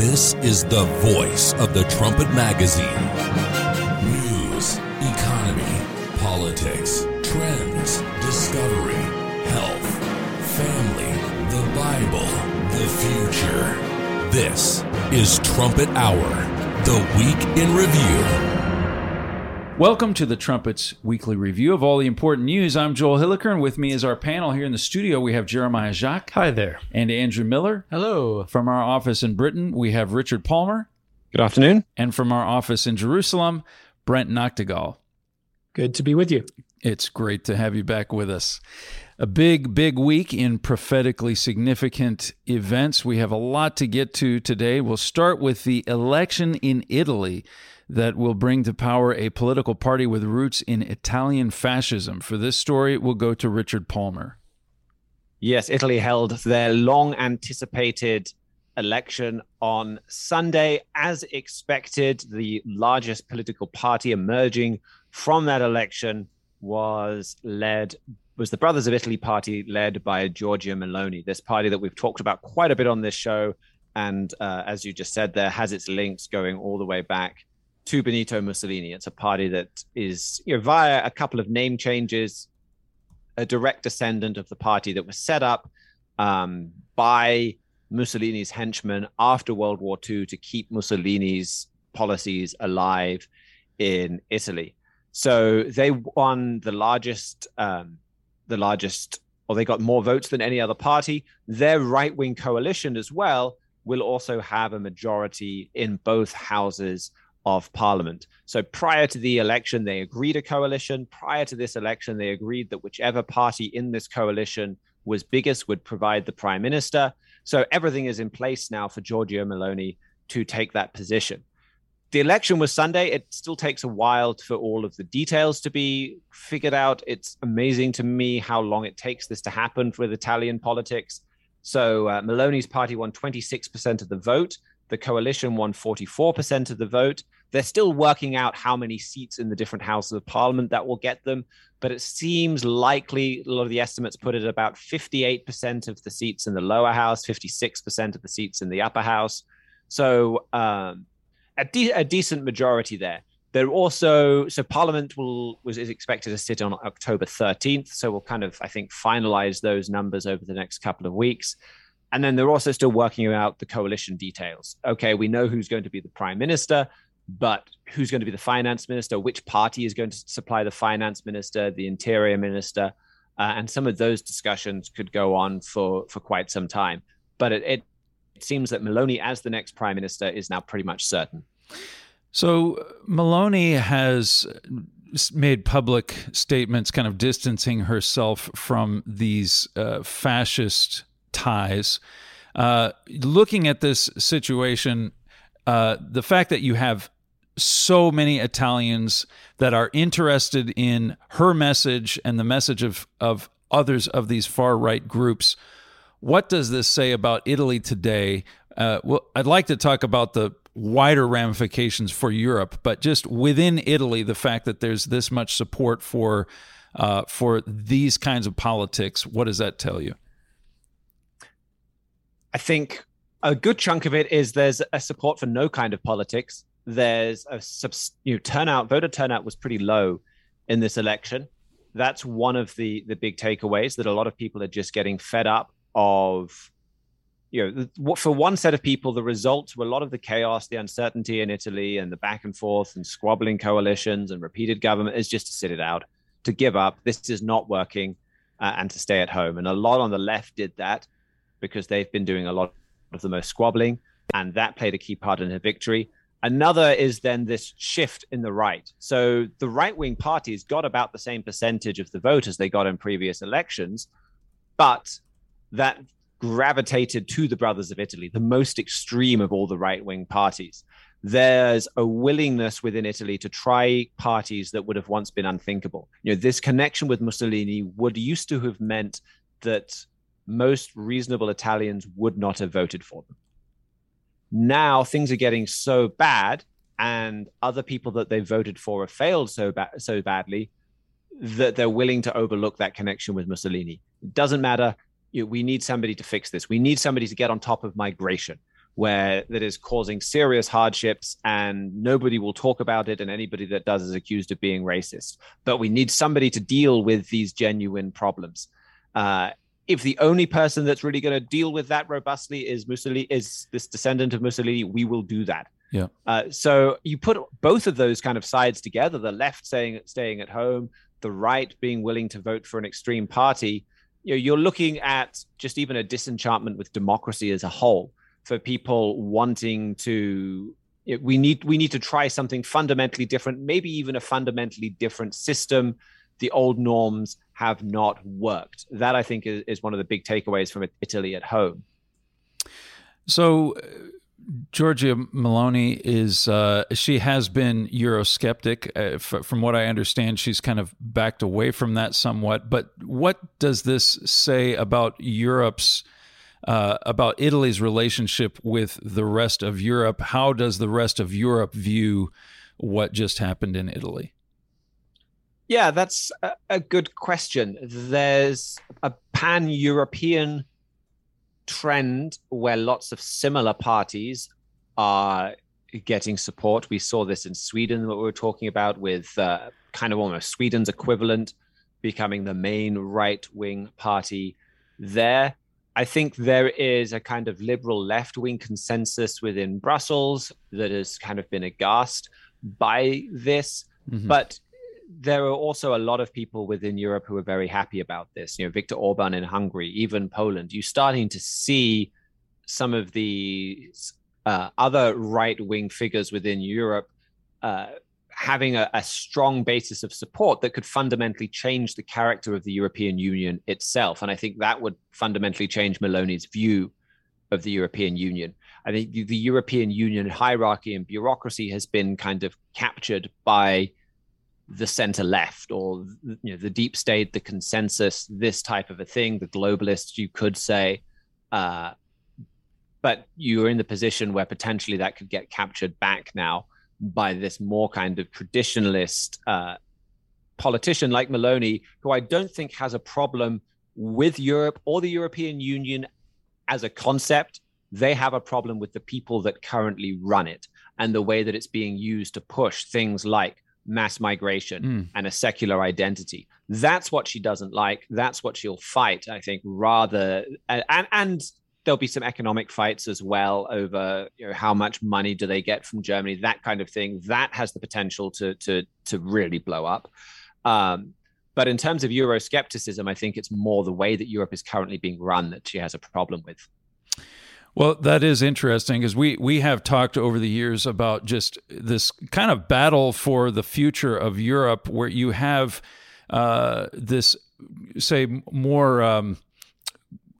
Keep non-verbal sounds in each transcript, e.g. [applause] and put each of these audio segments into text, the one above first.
This is the voice of the Trumpet Magazine. News, economy, politics, trends, discovery, health, family, the Bible, the future. This is Trumpet Hour, the week in review. Welcome to the Trumpets Weekly Review of all the important news. I'm Joel Hilliker, and with me is our panel here in the studio. We have Jeremiah Jacques. Hi there. And Andrew Miller. Hello. From our office in Britain, we have Richard Palmer. Good afternoon. And from our office in Jerusalem, Brent Nagtegaal. Good to be with you. It's great to have you back with us. A big, big week in prophetically significant events. We have a lot to get to today. We'll start with the election in Italy that will bring to power a political party with roots in Italian fascism. For this story, we'll go to Richard Palmer. Yes, Italy held their long anticipated election on Sunday. As expected, the largest political party emerging from that election was led was the Brothers of Italy party led by Giorgia Meloni. This party that we've talked about quite a bit on this show, and uh, as you just said, there has its links going all the way back to Benito Mussolini. It's a party that is, you know, via a couple of name changes, a direct descendant of the party that was set up um, by Mussolini's henchmen after World War II to keep Mussolini's policies alive in Italy. So they won the largest, um, the largest, or they got more votes than any other party. Their right wing coalition as well will also have a majority in both houses of parliament. So prior to the election, they agreed a coalition. Prior to this election, they agreed that whichever party in this coalition was biggest would provide the prime minister. So everything is in place now for Giorgia Meloni to take that position. The election was Sunday. It still takes a while for all of the details to be figured out. It's amazing to me how long it takes this to happen with Italian politics. So uh, Meloni's party won 26% of the vote. The coalition won 44% of the vote. They're still working out how many seats in the different houses of parliament that will get them, but it seems likely a lot of the estimates put it about 58% of the seats in the lower house, 56% of the seats in the upper house. So um, a, de- a decent majority there. There also so Parliament will was is expected to sit on October 13th. So we'll kind of I think finalize those numbers over the next couple of weeks. And then they're also still working out the coalition details. Okay, we know who's going to be the prime minister, but who's going to be the finance minister? Which party is going to supply the finance minister, the interior minister? Uh, and some of those discussions could go on for, for quite some time. But it, it, it seems that Meloni, as the next prime minister, is now pretty much certain. So Meloni has made public statements kind of distancing herself from these uh, fascist ties. Uh, looking at this situation, uh, the fact that you have so many Italians that are interested in her message and the message of, of others of these far right groups. What does this say about Italy today? Uh, well, I'd like to talk about the wider ramifications for Europe, but just within Italy, the fact that there's this much support for uh, for these kinds of politics. What does that tell you? I think a good chunk of it is there's a support for no kind of politics. There's a you know, turnout, voter turnout was pretty low in this election. That's one of the the big takeaways that a lot of people are just getting fed up of. You know, for one set of people, the results were a lot of the chaos, the uncertainty in Italy, and the back and forth and squabbling coalitions and repeated government is just to sit it out, to give up. This is not working, uh, and to stay at home. And a lot on the left did that because they've been doing a lot of the most squabbling, and that played a key part in her victory. Another is then this shift in the right. So the right wing parties got about the same percentage of the vote as they got in previous elections, but that gravitated to the Brothers of Italy, the most extreme of all the right wing parties. There's a willingness within Italy to try parties that would have once been unthinkable. You know, this connection with Mussolini would used to have meant that most reasonable Italians would not have voted for them. Now things are getting so bad, and other people that they voted for have failed so ba- so badly that they're willing to overlook that connection with Mussolini. It doesn't matter. You we need somebody to fix this. We need somebody to get on top of migration. where that is causing serious hardships and nobody will talk about it and anybody that does is accused of being racist but we need somebody to deal with these genuine problems uh, if the only person that's really going to deal with that robustly is Mussolini, is this descendant of Mussolini, we will do that. Yeah. Uh, so you put both of those kind of sides together: the left saying staying at home, the right being willing to vote for an extreme party. You know, you're looking at just even a disenchantment with democracy as a whole for people wanting to. we need we need to try something fundamentally different, maybe even a fundamentally different system the old norms have not worked. That I think is, is one of the big takeaways from Italy at home. So, uh, Giorgia Meloni is uh, she has been Eurosceptic. Uh, f- from what I understand, she's kind of backed away from that somewhat. But what does this say about Europe's? Uh, about Italy's relationship with the rest of Europe. How does the rest of Europe view what just happened in Italy? Yeah, that's a, a good question. There's a pan European trend where lots of similar parties are getting support. We saw this in Sweden, what we were talking about, with uh, kind of almost Sweden's equivalent becoming the main right wing party there. I think there is a kind of liberal left wing consensus within Brussels that has kind of been aghast by this. Mm-hmm. But there are also a lot of people within Europe who are very happy about this. You know, Viktor Orban in Hungary, even Poland. You're starting to see some of the uh, other right wing figures within Europe uh, having a, a, strong basis of support that could fundamentally change the character of the European Union itself. And I think that would fundamentally change Meloni's view of the European Union. I think the European Union hierarchy and bureaucracy has been kind of captured by the center left or you know the deep state the consensus this type of a thing the globalists you could say uh, but you're in the position where potentially that could get captured back now by this more kind of traditionalist uh, politician like Meloni, who I don't think has a problem with Europe or the European Union as a concept. They have a problem with the people that currently run it and the way that it's being used to push things like mass migration mm. and a secular identity. That's what she doesn't like. That's what she'll fight, I think, rather and and there'll be some economic fights as well over you know, how much money do they get from Germany, that kind of thing. That has the potential to to to really blow up. Um, but in terms of Euroscepticism, I think it's more the way that Europe is currently being run that she has a problem with. Well, that is interesting because we we have talked over the years about just this kind of battle for the future of Europe, where you have uh, this, say, more, um,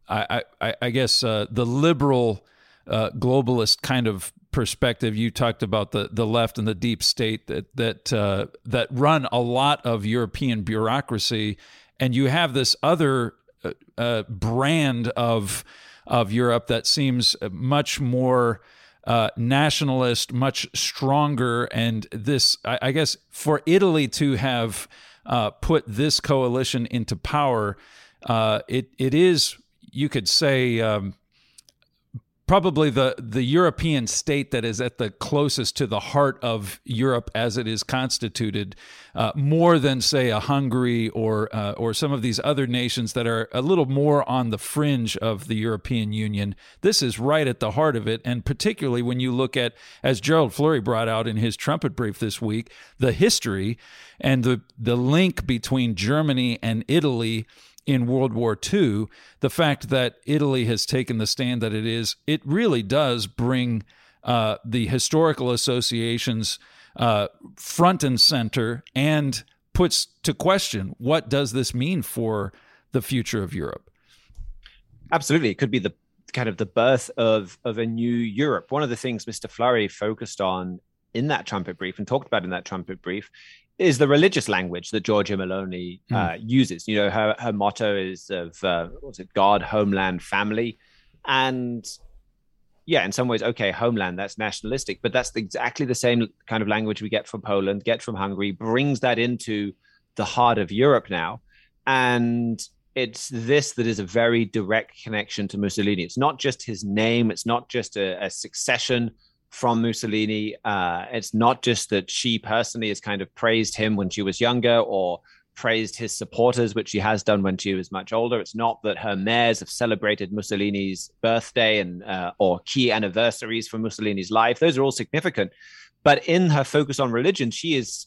I, I, I, guess, uh, the liberal uh, globalist kind of perspective. You talked about the the left and the deep state that that uh, that run a lot of European bureaucracy, and you have this other uh, uh, brand of of Europe that seems much more uh, nationalist, much stronger. And this, I, I guess, for Italy to have uh, put this coalition into power, uh, it it is you could say um, probably the the European state that is at the closest to the heart of Europe as it is constituted, uh, more than say a Hungary or uh, or some of these other nations that are a little more on the fringe of the European Union. This is right at the heart of it, and particularly when you look at, as Gerald Flurry brought out in his trumpet brief this week, the history and the the link between Germany and Italy in World War II, the fact that Italy has taken the stand that it is, it really does bring uh, the historical associations uh, front and center and puts to question what does this mean for the future of Europe. Absolutely, it could be the kind of the birth of of a new Europe. One of the things Mr. Flurry focused on in that trumpet brief and talked about in that trumpet brief is the religious language that Giorgia Meloni uh, mm. uses. You know, her her motto is of uh, what's it, God, homeland, family, and yeah, in some ways, okay, homeland that's nationalistic, but that's exactly the same kind of language we get from Poland, get from Hungary, brings that into the heart of Europe now, and it's this that is a very direct connection to Mussolini. It's not just his name. It's not just a, a succession from Mussolini. Uh, it's not just that she personally has kind of praised him when she was younger or praised his supporters, which she has done when she was much older. It's not that her mayors have celebrated Mussolini's birthday and uh, or key anniversaries for Mussolini's life. Those are all significant. But in her focus on religion, she is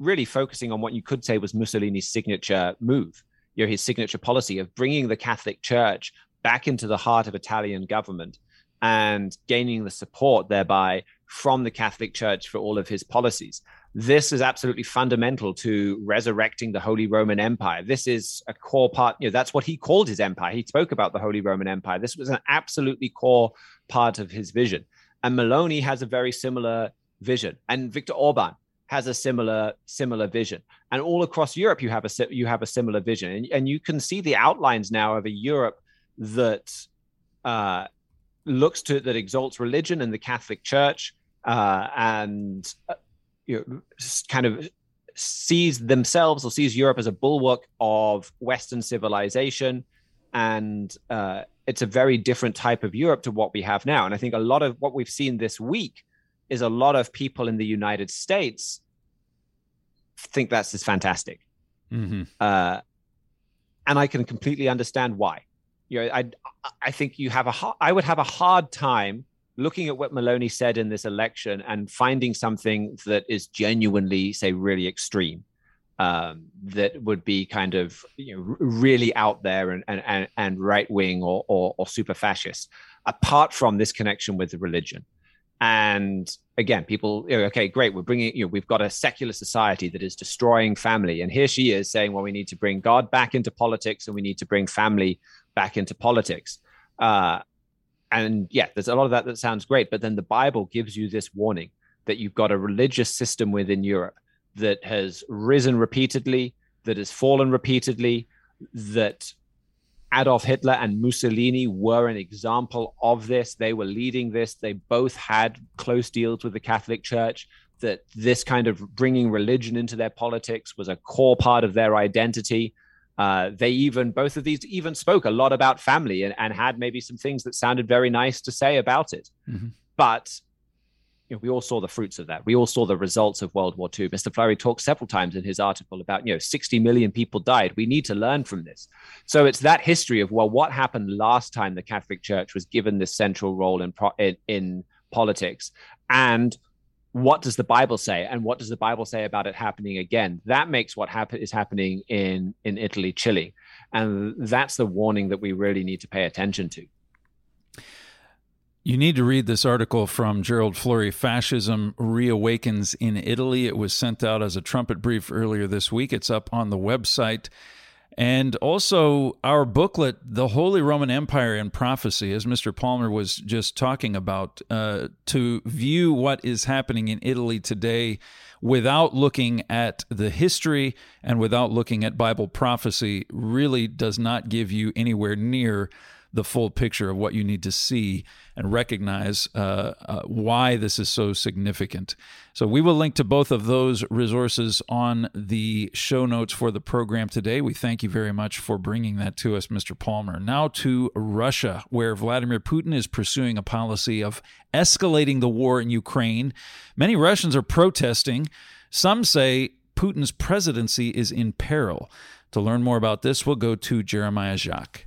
really focusing on what you could say was Mussolini's signature move, you know, his signature policy of bringing the Catholic Church back into the heart of Italian government and gaining the support thereby from the Catholic Church for all of his policies. This is absolutely fundamental to resurrecting the Holy Roman Empire. This is a core part, you know, that's what he called his empire. He spoke about the Holy Roman Empire. This was an absolutely core part of his vision. And Meloni has a very similar vision. And Viktor Orban has a similar similar vision. And all across Europe, you have a you have a similar vision. And, and you can see the outlines now of a Europe that uh, looks to that exalts religion and the Catholic Church uh, and uh, you know, kind of sees themselves or sees Europe as a bulwark of Western civilization. And uh, it's a very different type of Europe to what we have now. And I think a lot of what we've seen this week is a lot of people in the United States think that's just fantastic. Mm-hmm. Uh, and I can completely understand why. You know, I I think you have a I would have a hard time looking at what Meloni said in this election and finding something that is genuinely, say, really extreme, um, that would be kind of you know, really out there and and and right wing or, or, or super fascist, apart from this connection with the religion. And again, people, you know, okay, great, we're bringing, you know, we've got a secular society that is destroying family, and here she is saying, well, we need to bring God back into politics, and we need to bring family back into politics. Uh, and yeah, there's a lot of that that sounds great, but then the Bible gives you this warning that you've got a religious system within Europe that has risen repeatedly, that has fallen repeatedly, that Adolf Hitler and Mussolini were an example of this. They were leading this. They both had close deals with the Catholic Church. That this kind of bringing religion into their politics was a core part of their identity. Uh, they even both of these even spoke a lot about family and, and had maybe some things that sounded very nice to say about it. Mm-hmm. But you know, we all saw the fruits of that. We all saw the results of World War II. Mr. Flurry talked several times in his article about, you know, 60 million people died. We need to learn from this. So it's that history of, well, what happened last time the Catholic Church was given this central role in, in, in politics? And what does the Bible say, and what does the Bible say about it happening again? That makes what happen- is happening in in Italy Chile, and that's the warning that we really need to pay attention to. You need to read this article from Gerald Flurry Fascism Reawakens in Italy. It was sent out as a trumpet brief earlier this week. It's up on the website. And also our booklet, The Holy Roman Empire and Prophecy, as Mr. Palmer was just talking about, uh, to view what is happening in Italy today without looking at the history and without looking at Bible prophecy really does not give you anywhere near the full picture of what you need to see and recognize uh, uh, why this is so significant. So, we will link to both of those resources on the show notes for the program today. We thank you very much for bringing that to us, Mr. Palmer. Now to Russia, where Vladimir Putin is pursuing a policy of escalating the war in Ukraine. Many Russians are protesting. Some say Putin's presidency is in peril. To learn more about this, we'll go to Jeremiah Jacques.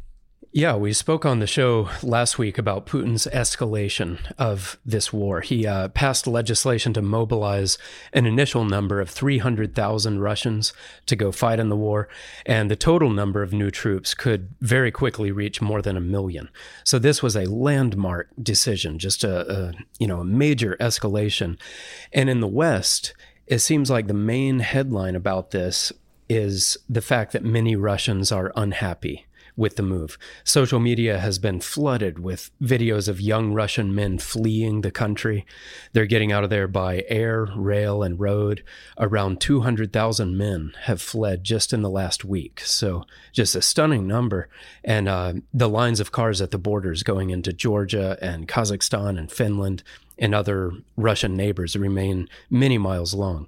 Yeah, we spoke on the show last week about Putin's escalation of this war. He uh, passed legislation to mobilize an initial number of 300,000 Russians to go fight in the war, and the total number of new troops could very quickly reach more than a million. So this was a landmark decision, just a, a you know a major escalation. And in the West, it seems like the main headline about this is the fact that many Russians are unhappy with the move. Social media has been flooded with videos of young Russian men fleeing the country. They're getting out of there by air, rail, and road. Around 200,000 men have fled just in the last week. So, just a stunning number. And uh, the lines of cars at the borders going into Georgia and Kazakhstan and Finland and other Russian neighbors remain many miles long.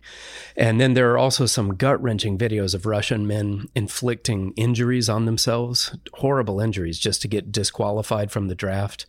And then there are also some gut wrenching videos of Russian men inflicting injuries on themselves, horrible injuries, just to get disqualified from the draft.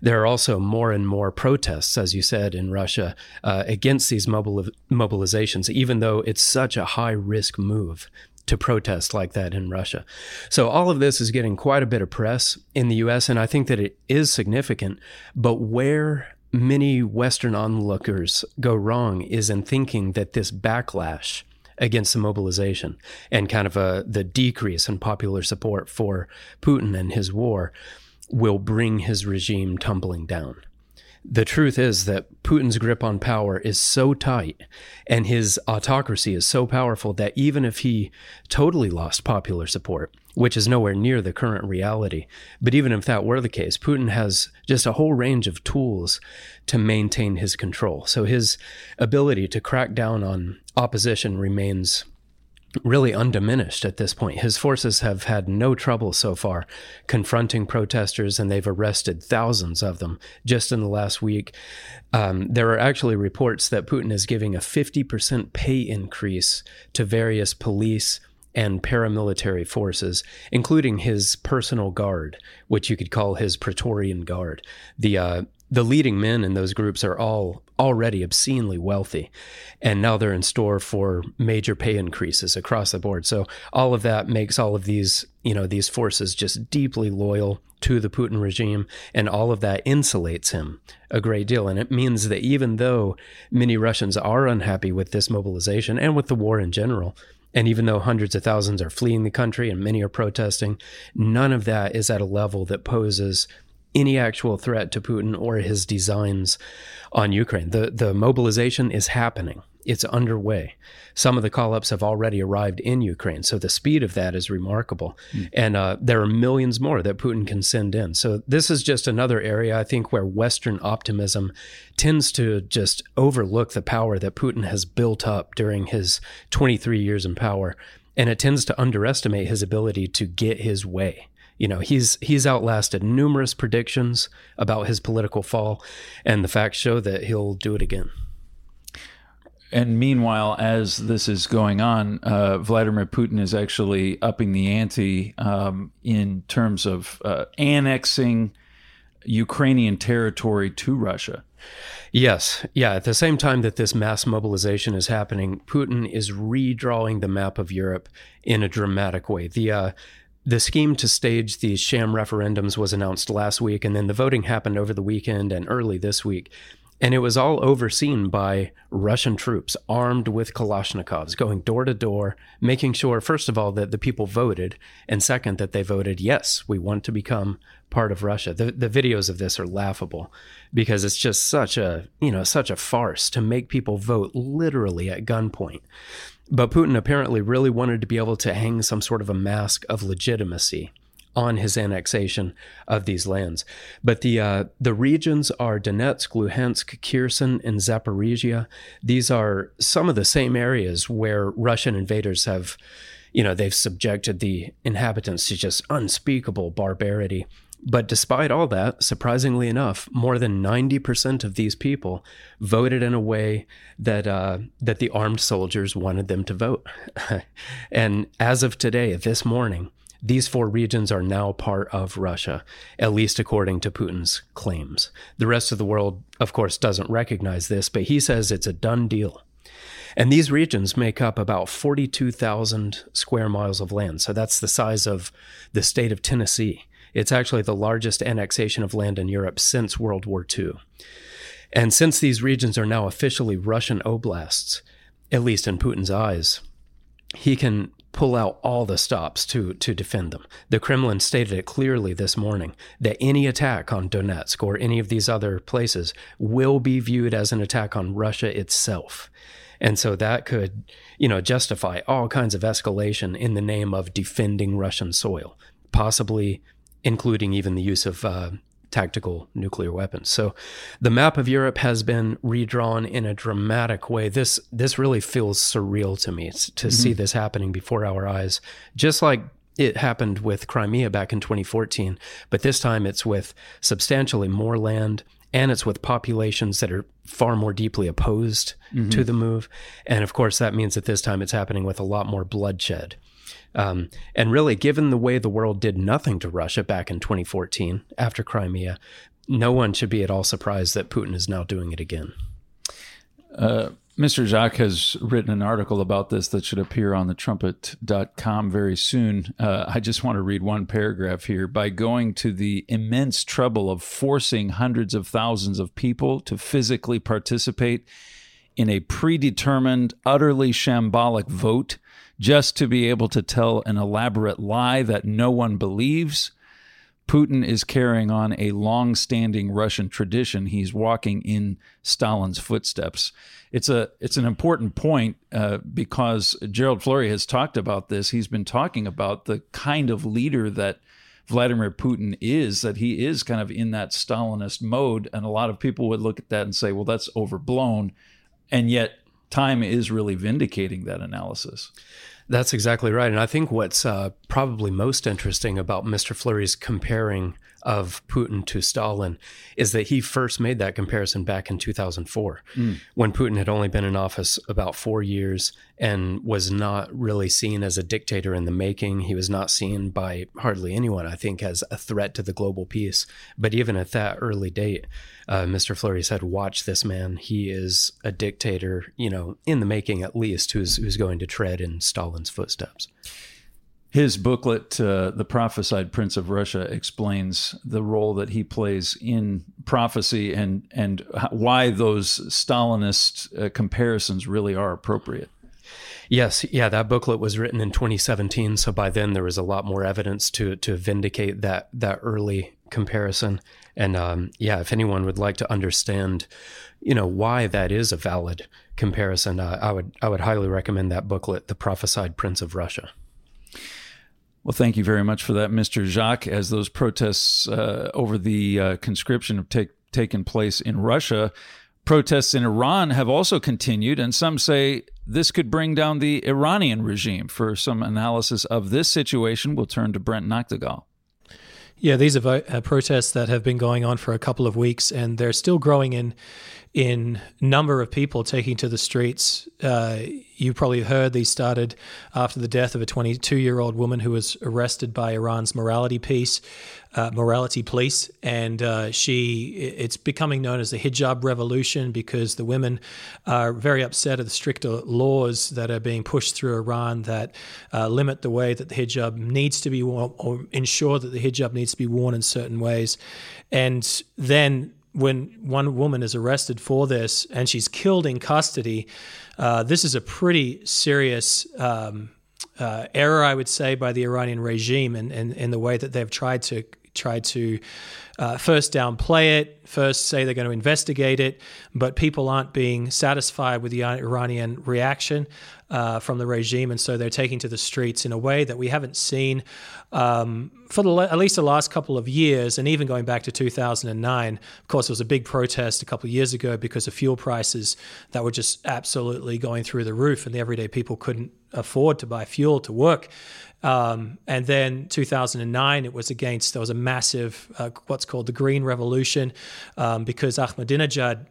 There are also more and more protests, as you said, in Russia uh, against these mobil- mobilizations, even though it's such a high risk move to protest like that in Russia. So all of this is getting quite a bit of press in the US and I think that it is significant, but where many western onlookers go wrong is in thinking that this backlash against the mobilization and kind of a, the decrease in popular support for Putin and his war will bring his regime tumbling down the truth is that Putin's grip on power is so tight and his autocracy is so powerful that even if he totally lost popular support, which is nowhere near the current reality, but even if that were the case, Putin has just a whole range of tools to maintain his control. So his ability to crack down on opposition remains really undiminished at this point. His forces have had no trouble so far confronting protesters, and they've arrested thousands of them just in the last week. Um, there are actually reports that Putin is giving a 50% pay increase to various police and paramilitary forces, including his personal guard, which you could call his Praetorian Guard. The uh, the leading men in those groups are all already obscenely wealthy, and now they're in store for major pay increases across the board. So all of that makes all of these, you know, these forces just deeply loyal to the Putin regime, and all of that insulates him a great deal. And it means that even though many Russians are unhappy with this mobilization and with the war in general, and even though hundreds of thousands are fleeing the country and many are protesting, none of that is at a level that poses any actual threat to Putin or his designs on Ukraine. The the mobilization is happening. It's underway. Some of the call ups have already arrived in Ukraine. So the speed of that is remarkable. Mm. And uh, there are millions more that Putin can send in. So this is just another area, I think, where Western optimism tends to just overlook the power that Putin has built up during his 23 years in power. And it tends to underestimate his ability to get his way you know he's he's outlasted numerous predictions about his political fall and the facts show that he'll do it again and meanwhile, as this is going on, uh, Vladimir Putin is actually upping the ante um, in terms of uh, annexing Ukrainian territory to Russia. Yes. Yeah. At the same time that this mass mobilization is happening, Putin is redrawing the map of Europe in a dramatic way. The uh, the scheme to stage these sham referendums was announced last week, and then the voting happened over the weekend and early this week. And it was all overseen by Russian troops armed with Kalashnikovs, going door to door, making sure, first of all, that the people voted, and second, that they voted, yes, we want to become part of Russia. The, the videos of this are laughable because it's just such a, you know, such a farce to make people vote literally at gunpoint. But Putin apparently really wanted to be able to hang some sort of a mask of legitimacy on his annexation of these lands. But the uh, the regions are Donetsk, Luhansk, Kherson, and Zaporizhia. These are some of the same areas where Russian invaders have, you know, they've subjected the inhabitants to just unspeakable barbarity. But despite all that, surprisingly enough, more than 90% of these people voted in a way that uh, that the armed soldiers wanted them to vote. [laughs] and as of today, this morning, these four regions are now part of Russia, at least according to Putin's claims. The rest of the world, of course, doesn't recognize this, but he says it's a done deal. And these regions make up about 42,000 square miles of land. So that's the size of the state of Tennessee. It's actually the largest annexation of land in Europe since World War II. And since these regions are now officially Russian oblasts, at least in Putin's eyes, he can pull out all the stops to, to defend them. The Kremlin stated it clearly this morning that any attack on Donetsk or any of these other places will be viewed as an attack on Russia itself. And so that could, you know, justify all kinds of escalation in the name of defending Russian soil, possibly including even the use of uh, tactical nuclear weapons. So the map of Europe has been redrawn in a dramatic way. This this really feels surreal to me to mm-hmm. see this happening before our eyes. Just like it happened with Crimea back in 2014, but this time it's with substantially more land and it's with populations that are far more deeply opposed mm-hmm. to the move. And of course, that means that this time it's happening with a lot more bloodshed. Um, and really, given the way the world did nothing to Russia back in 2014 after Crimea, no one should be at all surprised that Putin is now doing it again. Uh, Mr. Jacques has written an article about this that should appear on the trumpet.com very soon. Uh, I just want to read one paragraph here. By going to the immense trouble of forcing hundreds of thousands of people to physically participate in a predetermined, utterly shambolic vote just to be able to tell an elaborate lie that no one believes, Putin is carrying on a long standing Russian tradition. He's walking in Stalin's footsteps. It's a it's an important point uh, because Gerald Flurry has talked about this. He's been talking about the kind of leader that Vladimir Putin is, that he is kind of in that Stalinist mode. And a lot of people would look at that and say, well, that's overblown. And yet, time is really vindicating that analysis. That's exactly right. And I think what's uh, probably most interesting about Mr. Flurry's comparing of Putin to Stalin is that he first made that comparison back in 2004 mm. when Putin had only been in office about four years and was not really seen as a dictator in the making. He was not seen by hardly anyone, I think, as a threat to the global peace. But even at that early date, uh, Mr. Flurry said, "Watch this man. He is a dictator, you know, in the making at least, who's who's going to tread in Stalin's footsteps." His booklet, uh, The Prophesied Prince of Russia, explains the role that he plays in prophecy and, and why those Stalinist uh, comparisons really are appropriate. Yes, yeah, that booklet was written in 2017, so by then there was a lot more evidence to to vindicate that that early comparison. And um, yeah, if anyone would like to understand, you know, why that is a valid comparison, uh, I would I would highly recommend that booklet, The Prophesied Prince of Russia. Well, thank you very much for that, Mr. Jacques. As those protests uh, over the uh, conscription have take, taken place in Russia, protests in Iran have also continued, and some say this could bring down the Iranian regime. For some analysis of this situation, we'll turn to Brent Nagtegaal. Yeah, these are uh, protests that have been going on for a couple of weeks, and they're still growing in in number of people taking to the streets. Uh, you probably heard these started after the death of a 22 year old woman who was arrested by Iran's morality police, uh, morality police, and uh, she it's becoming known as the hijab revolution because the women are very upset at the stricter laws that are being pushed through Iran that uh, limit the way that the hijab needs to be worn or ensure that the hijab needs to be worn in certain ways, and then when one woman is arrested for this and she's killed in custody, uh, this is a pretty serious um, uh, error, I would say, by the Iranian regime and in, in, in, the way that they've tried to tried to uh, first downplay it, first say they're going to investigate it, but people aren't being satisfied with the Iranian reaction uh, from the regime, and so they're taking to the streets in a way that we haven't seen um, for the, at least the last couple of years, and even going back to 2009. Of course, there was a big protest a couple of years ago because of fuel prices that were just absolutely going through the roof, and the everyday people couldn't afford to buy fuel to work. Um, and then 2009, it was against, there was a massive, uh, what's called the Green Revolution, um, because Ahmadinejad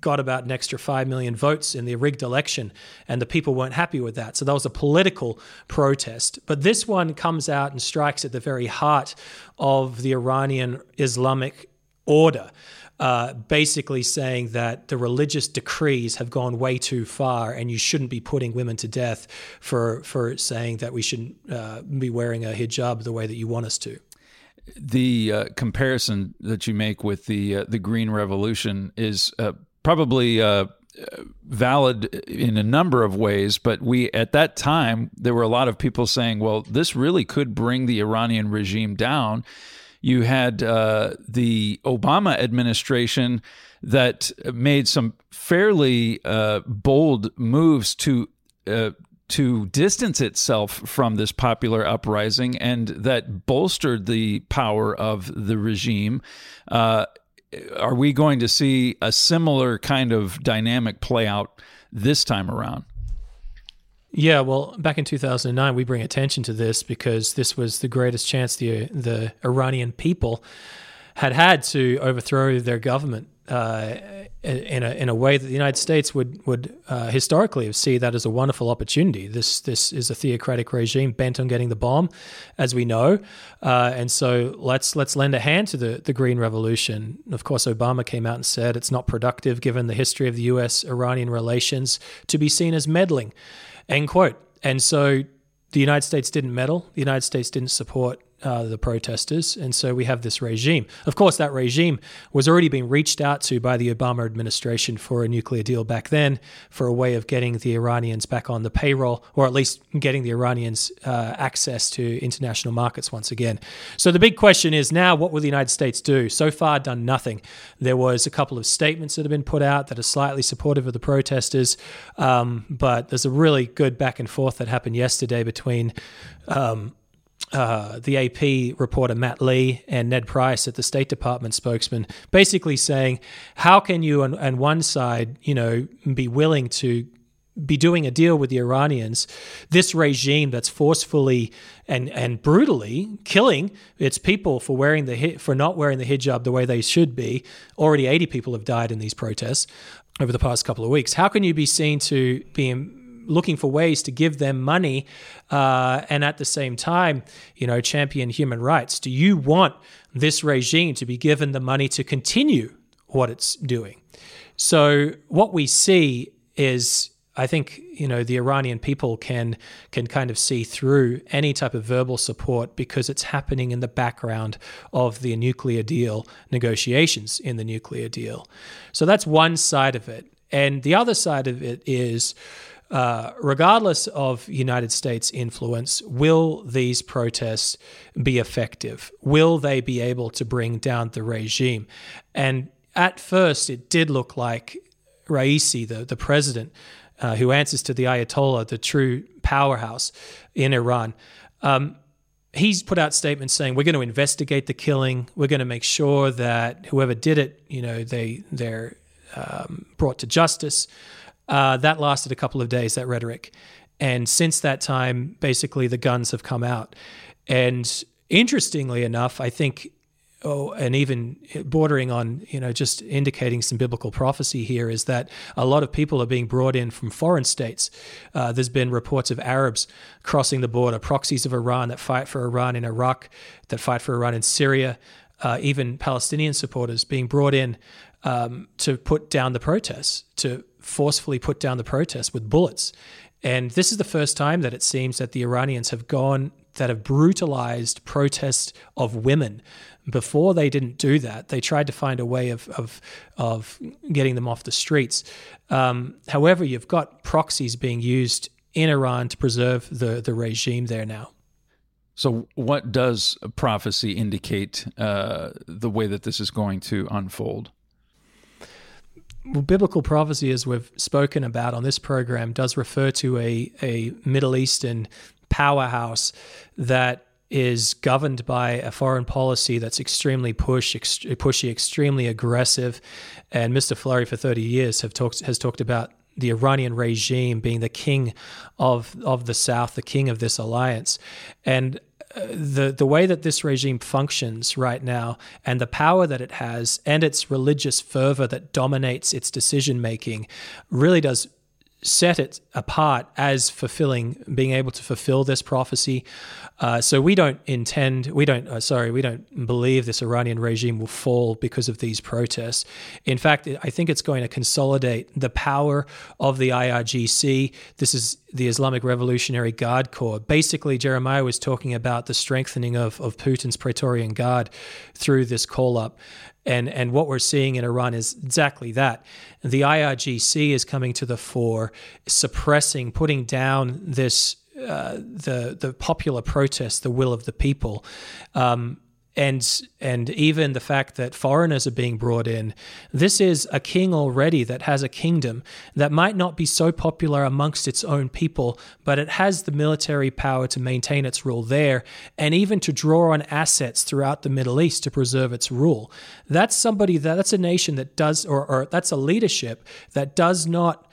got about an extra 5 million votes in the rigged election, and the people weren't happy with that. So that was a political protest. But this one comes out and strikes at the very heart of the Iranian Islamic order uh, basically saying that the religious decrees have gone way too far, and you shouldn't be putting women to death for for saying that we shouldn't uh, be wearing a hijab the way that you want us to. The uh, comparison that you make with the uh, the Green Revolution is uh, probably uh, valid in a number of ways, but we at that time there were a lot of people saying, "Well, this really could bring the Iranian regime down." You had uh, the Obama administration that made some fairly uh, bold moves to uh, to distance itself from this popular uprising, and that bolstered the power of the regime. Uh, are we going to see a similar kind of dynamic play out this time around? Yeah, well, back in 2009, we bring attention to this because this was the greatest chance the the Iranian people had had to overthrow their government uh, in a in a way that the United States would would uh, historically see that as a wonderful opportunity. This this is a theocratic regime bent on getting the bomb, as we know, uh, and so let's let's lend a hand to the the Green Revolution. Of course, Obama came out and said it's not productive, given the history of the U.S. Iranian relations, to be seen as meddling, end quote. And so the United States didn't meddle. The United States didn't support uh, the protesters. And so we have this regime. Of course, that regime was already being reached out to by the Obama administration for a nuclear deal back then, for a way of getting the Iranians back on the payroll, or at least getting the Iranians uh, access to international markets once again. So the big question is now what will the United States do? So far, done nothing. There was a couple of statements that have been put out that are slightly supportive of the protesters, um, but there's a really good back and forth that happened yesterday between. Um, uh, the AP reporter Matt Lee and Ned Price at the State Department spokesman, basically saying, how can you on, on one side, you know, be willing to be doing a deal with the Iranians, this regime that's forcefully and and brutally killing its people for wearing the for not wearing the hijab the way they should be. Already 80 people have died in these protests over the past couple of weeks. How can you be seen to be looking for ways to give them money uh, and at the same time, you know, champion human rights? Do you want this regime to be given the money to continue what it's doing? So what we see is I think you know the Iranian people can can kind of see through any type of verbal support because it's happening in the background of the nuclear deal negotiations in the nuclear deal. So that's one side of it, and the other side of it is uh, regardless of United States influence, will these protests be effective? Will they be able to bring down the regime? And at first, it did look like Raisi, the, the president, uh, who answers to the Ayatollah, the true powerhouse in Iran, um, he's put out statements saying we're going to investigate the killing. We're going to make sure that whoever did it, you know, they they're um, brought to justice. Uh, that lasted a couple of days, that rhetoric. And since that time, basically the guns have come out. And interestingly enough, I think, oh, and even bordering on, you know, just indicating some biblical prophecy here is that a lot of people are being brought in from foreign states. Uh, there's been reports of Arabs crossing the border, proxies of Iran that fight for Iran in Iraq, that fight for Iran in Syria, uh, even Palestinian supporters being brought in um, to put down the protests, to forcefully put down the protests with bullets. And this is the first time that it seems that the Iranians have gone, that have brutalized protests of women. Before they didn't do that, they tried to find a way of, of, of getting them off the streets. Um, however, you've got proxies being used in Iran to preserve the, the regime there now. So, what does prophecy indicate uh, the way that this is going to unfold? Well, biblical prophecy, as we've spoken about on this program, does refer to a, a Middle Eastern powerhouse that is governed by a foreign policy that's extremely push, pushy, extremely aggressive. And Mr. Flurry, for 30 years, have talked, has talked about the Iranian regime being the king of, of the South, the king of this alliance. And the the way that this regime functions right now and the power that it has and its religious fervor that dominates its decision making really does set it apart as fulfilling, being able to fulfill this prophecy. Uh, so we don't intend, we don't, uh, sorry, we don't believe this Iranian regime will fall because of these protests. In fact, I think it's going to consolidate the power of the IRGC. This is the Islamic Revolutionary Guard Corps. Basically, Jeremiah was talking about the strengthening of, of Putin's Praetorian Guard through this call up. And, and what we're seeing in Iran is exactly that. The IRGC is coming to the fore, suppressing, putting down this uh, the the popular protest, the will of the people. Um, and and even the fact that foreigners are being brought in this is a king already that has a kingdom that might not be so popular amongst its own people but it has the military power to maintain its rule there and even to draw on assets throughout the middle east to preserve its rule. That's somebody that that's a nation that does or, or that's a leadership that does not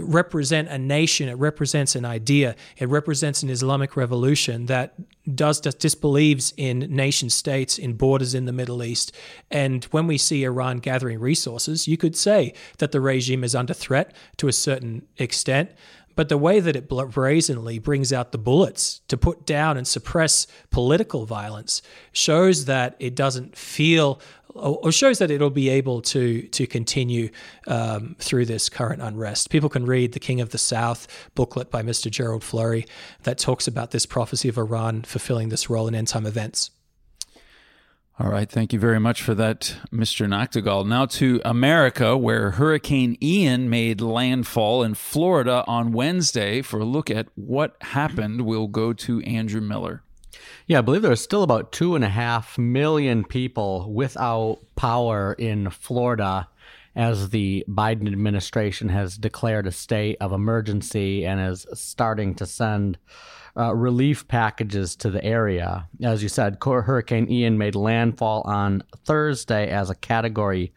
represent a nation, it represents an idea, it represents an Islamic revolution that does disbelieves in nation states, in borders in the Middle East. And when we see Iran gathering resources, you could say that the regime is under threat to a certain extent. But the way that it brazenly brings out the bullets to put down and suppress political violence shows that it doesn't feel or shows that it'll be able to to continue um, through this current unrest. People can read the King of the South booklet by Mr. Gerald Flurry that talks about this prophecy of Iran fulfilling this role in end time events. All right. Thank you very much for that, Mr. Nagtegaal. Now to America, where Hurricane Ian made landfall in Florida on Wednesday. For a look at what happened, we'll go to Andrew Miller. Yeah, I believe there are still about two and a half million people without power in Florida as the Biden administration has declared a state of emergency and is starting to send uh, relief packages to the area. As you said, Hurricane Ian made landfall on Thursday as a Category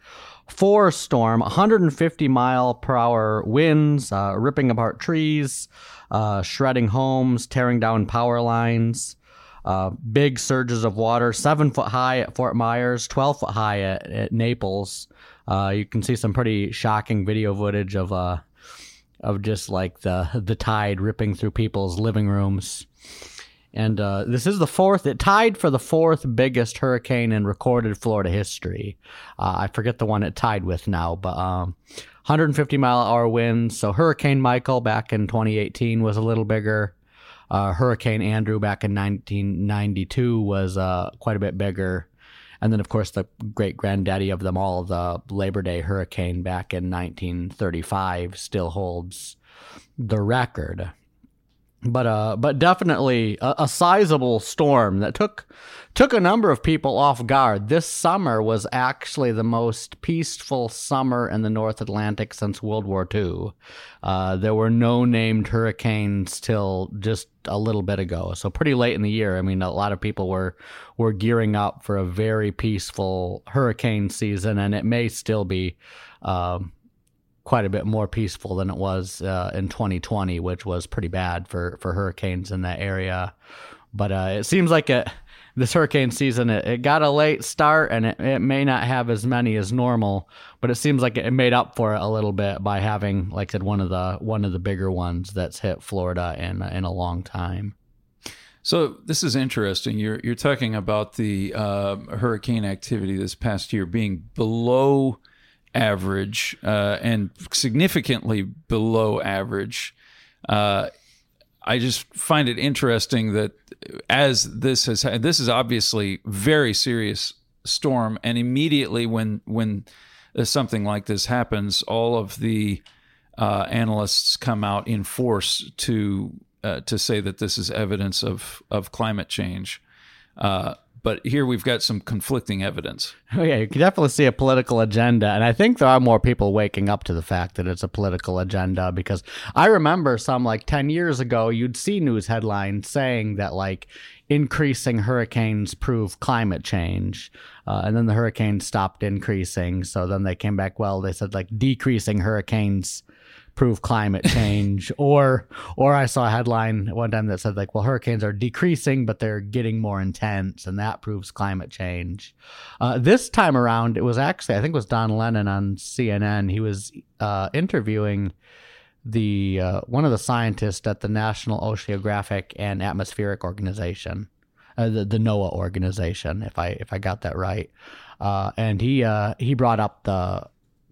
4 storm, 150 mile per hour winds, uh, ripping apart trees, uh, shredding homes, tearing down power lines. Uh, big surges of water, seven foot high at Fort Myers, 12 foot high at, at Naples. Uh, you can see some pretty shocking video footage of uh, of just like the the tide ripping through people's living rooms. And uh, this is the fourth. It tied for the fourth biggest hurricane in recorded Florida history. Uh, I forget the one it tied with now, but um, 150 mile hour winds. So Hurricane Michael back in 2018 was a little bigger. Uh, Hurricane Andrew back in 1992 was uh, quite a bit bigger. And then, of course, the great granddaddy of them all, the Labor Day hurricane back in 1935, still holds the record but uh, but definitely a, a, sizable storm that took took a number of people off guard. This summer was actually the most peaceful summer in the North Atlantic since World War II. Uh, there were no named hurricanes till just a little bit ago, so pretty late in the year. I mean, a lot of people were were gearing up for a very peaceful hurricane season, and it may still be. Um, quite a bit more peaceful than it was uh, in 2020, which was pretty bad for, for hurricanes in that area. But uh, it seems like it, this hurricane season, it, it, got a late start and it, it may not have as many as normal, but it seems like it made up for it a little bit by having, like I said, one of the one of the bigger ones that's hit Florida in in a long time. So this is interesting. You're you're talking about the uh, hurricane activity this past year being below average uh, and significantly below average. Uh, I just find it interesting that as this has this is obviously very serious storm, and immediately when when something like this happens, all of the uh, analysts come out in force to uh, to say that this is evidence of of climate change. Uh, but here we've got some conflicting evidence. [laughs] Oh yeah, you can definitely see a political agenda, and I think there are more people waking up to the fact that it's a political agenda. Because I remember some like ten years ago, you'd see news headlines saying that like increasing hurricanes prove climate change, uh, and then the hurricanes stopped increasing. So then they came back. Well, they said like decreasing hurricanes prove climate change [laughs] or or I saw a headline one time that said like well hurricanes are decreasing but they're getting more intense and that proves climate change. Uh, this time around it was actually I think it was Don Lemon on CNN he was uh, interviewing the uh, one of the scientists at the National Oceanographic and Atmospheric Organization. Uh, the, the NOAA organization, if I if I got that right, uh, and he uh, he brought up the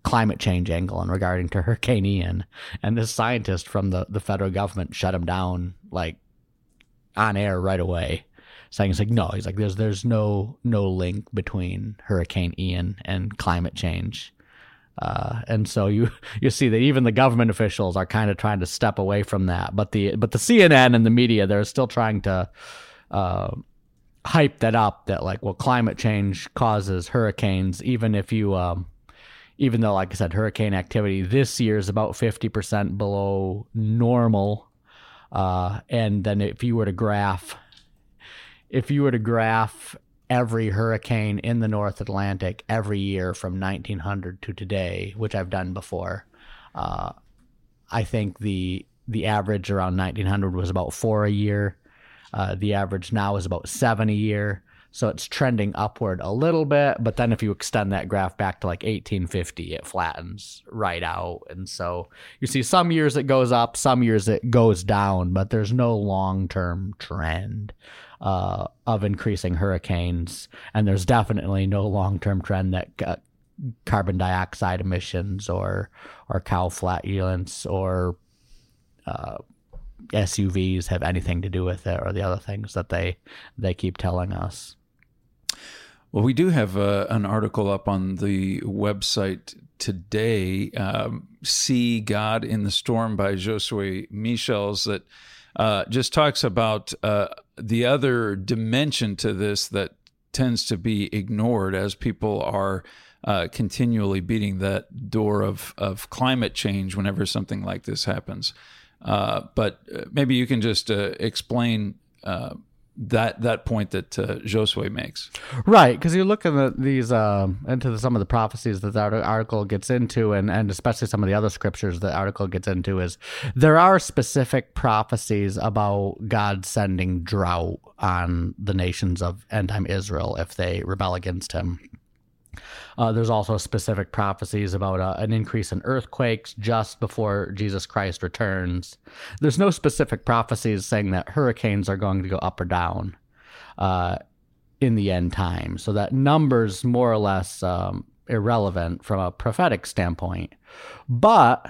climate change angle and regarding to Hurricane Ian. And this scientist from the, the federal government shut him down like on air right away. Saying it's like no, he's like there's there's no no link between Hurricane Ian and climate change. Uh, and so you [laughs] you see that even the government officials are kind of trying to step away from that, but the but the CNN and the media they're still trying to uh, hype that up that like well climate change causes hurricanes even if you um, even though, like I said, hurricane activity this year is about 50% below normal. Uh, and then if you were to graph, if you were to graph every hurricane in the North Atlantic every year from 1900 to today, which I've done before, uh, I think the the average around 1900 was about four a year. Uh, the average now is about seven a year. So it's trending upward a little bit, but then if you extend that graph back to like 1850, it flattens right out. And so you see some years it goes up, some years it goes down, but there's no long term trend uh, of increasing hurricanes. And there's definitely no long term trend that uh, carbon dioxide emissions or, or cow flatulence or uh, SUVs have anything to do with it or the other things that they they keep telling us. Well, we do have uh, an article up on the website today, um, See God in the Storm by Josue Michels, that uh, just talks about uh, the other dimension to this that tends to be ignored as people are uh, continually beating that door of, of climate change whenever something like this happens. Uh, but maybe you can just explain that that point that uh, Josue makes. Right, because you look at these um, into the, some of the prophecies that the article gets into, and and especially some of the other scriptures that the article gets into, is there are specific prophecies about God sending drought on the nations of end time Israel if they rebel against Him. Uh, there's also specific prophecies about uh, an increase in earthquakes just before Jesus Christ returns. There's no specific prophecies saying that hurricanes are going to go up or down uh, in the end time. So that number's more or less um, irrelevant from a prophetic standpoint. But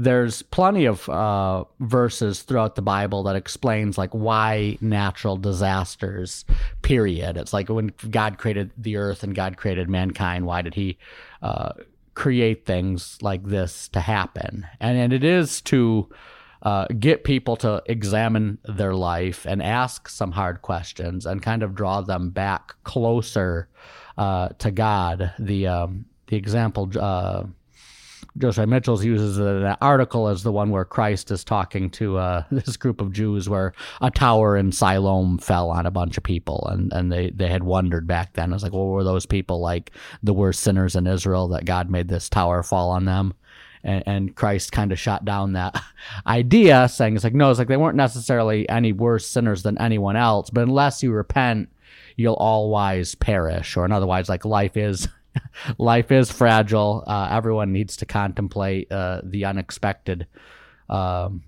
there's plenty of uh, verses throughout the Bible that explains like why natural disasters. Period. It's like when God created the earth and God created mankind. Why did He uh, create things like this to happen? And and it is to uh, get people to examine their life and ask some hard questions and kind of draw them back closer uh, to God. The um, the example Joseph Michels uses an article as the one where Christ is talking to uh, [laughs] this group of Jews where a tower in Siloam fell on a bunch of people, and, and they, they had wondered back then. I was like, well, were those people like the worst sinners in Israel that God made this tower fall on them? And, and Christ kind of shot down that [laughs] idea, saying it's like, no, it's like they weren't necessarily any worse sinners than anyone else, but unless you repent, you'll all wise perish. Or in other words, like life is [laughs] life is fragile. Uh, everyone needs to contemplate uh, the unexpected um,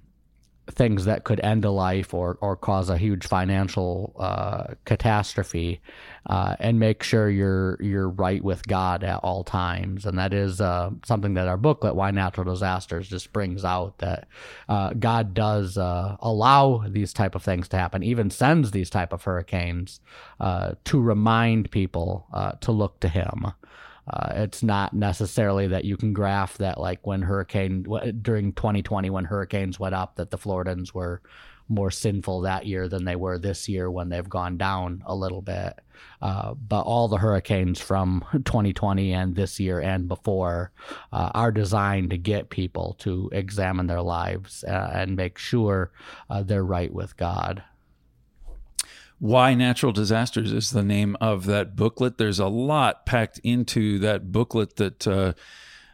things that could end a life or, or cause a huge financial uh, catastrophe, uh, and make sure you're you're right with God at all times. And that is uh, something that our booklet, Why Natural Disasters, just brings out that uh, God does allow these type of things to happen, even sends these type of hurricanes to remind people to look to Him. Uh, it's not necessarily that you can graph that like when hurricane during 2020 when hurricanes went up that the Floridans were more sinful that year than they were this year when they've gone down a little bit. Uh, but all the hurricanes from [laughs] 2020 and this year and before uh, are designed to get people to examine their lives uh, and make sure uh, they're right with God. Why Natural Disasters is the name of that booklet. There's a lot packed into that booklet that uh,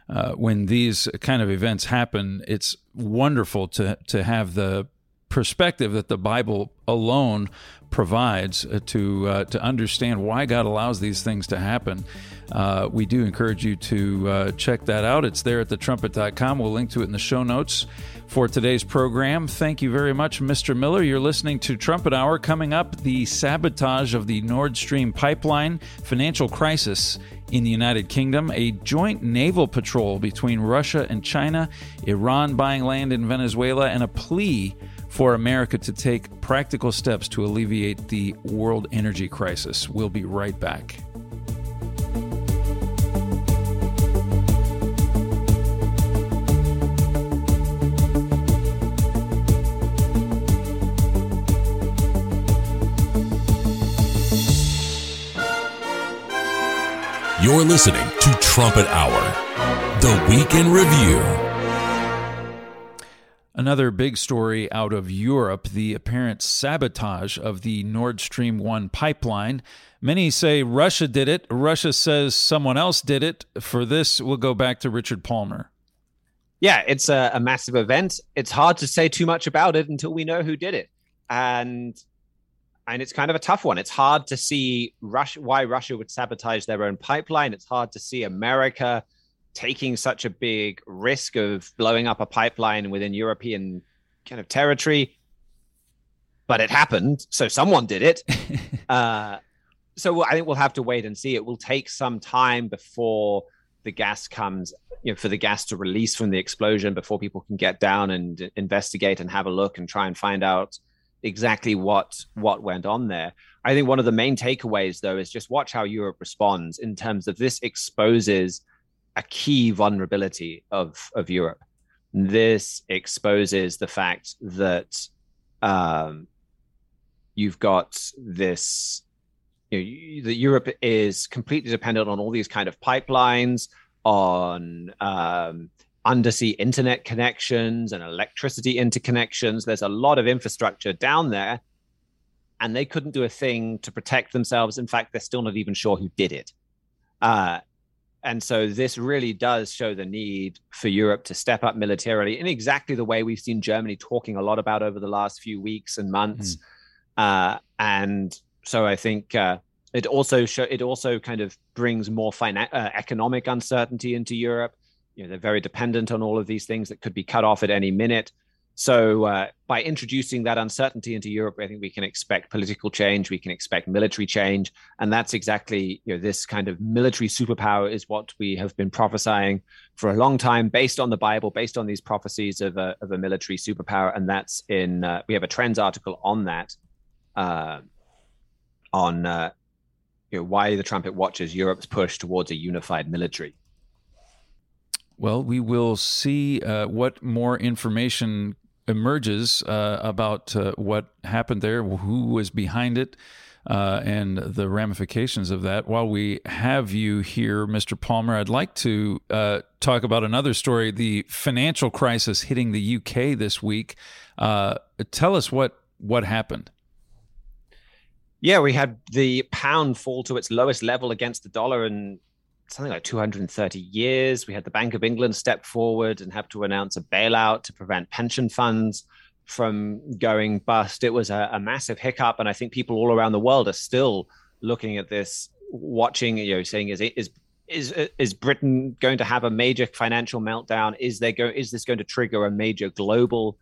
uh, when these kind of events happen, it's wonderful to, to have the perspective that the Bible alone provides uh, to uh, to understand why God allows these things to happen. Uh, we do encourage you to uh, check that out. It's there at thetrumpet.com. We'll link to it in the show notes for today's program. Thank you very much, Mr. Miller. You're listening to Trumpet Hour. Coming up, the sabotage of the Nord Stream pipeline, financial crisis in the United Kingdom, a joint naval patrol between Russia and China, Iran buying land in Venezuela, and a plea for America to take practical steps to alleviate the world energy crisis. We'll be right back. You're listening to Trumpet Hour, the Weekend Review. Another big story out of Europe the apparent sabotage of the Nord Stream 1 pipeline. Many say Russia did it. Russia says someone else did it. For this, we'll go back to Richard Palmer. yeah, it's a, a massive event. It's hard to say too much about it until we know who did it, and and it's kind of a tough one. It's hard to see Russia, why Russia would sabotage their own pipeline. It's hard to see America taking such a big risk of blowing up a pipeline within European kind of territory. But it happened, so someone did it. [laughs] uh, so I think we'll have to wait and see. It will take some time before the gas comes, you know, for the gas to release from the explosion before people can get down and investigate and have a look and try and find out exactly what what went on there. I think one of the main takeaways though is just watch how Europe responds in terms of this exposes a key vulnerability of of Europe. This exposes the fact that um, you've got this you know, that Europe is completely dependent on all these kind of pipelines, on um, undersea internet connections and electricity interconnections. There's a lot of infrastructure down there, and they couldn't do a thing to protect themselves. In fact, they're still not even sure who did it. Uh, and so this really does show the need for Europe to step up militarily in exactly the way we've seen Germany talking a lot about over the last few weeks and months. Mm. Uh, and so I think uh, it also show, it also kind of brings more finan- uh, economic uncertainty into Europe you know they're very dependent on all of these things that could be cut off at any minute. So uh, by introducing that uncertainty into Europe, I think we can expect political change, we can expect military change, and that's exactly you know this kind of military superpower is what we have been prophesying for a long time, based on the Bible, based on these prophecies of a of a military superpower, and that's in uh, we have a trends article on that, uh, on uh, you know why the trumpet watches Europe's push towards a unified military. Well, we will see uh, what more information emerges uh, about uh, what happened there, who was behind it, uh, and the ramifications of that. While we have you here, Mr. Palmer, I'd like to uh, talk about another story the financial crisis hitting the UK this week. Uh, tell us what, what happened. Yeah, we had the pound fall to its lowest level against the dollar and something like 230 years. We had the Bank of England step forward and have to announce a bailout to prevent pension funds from going bust. It was a, a, massive hiccup, and I think people all around the world are still looking at this, watching, you know, saying, "Is is is is Britain going to have a major financial meltdown? Is there go is this going to trigger a major global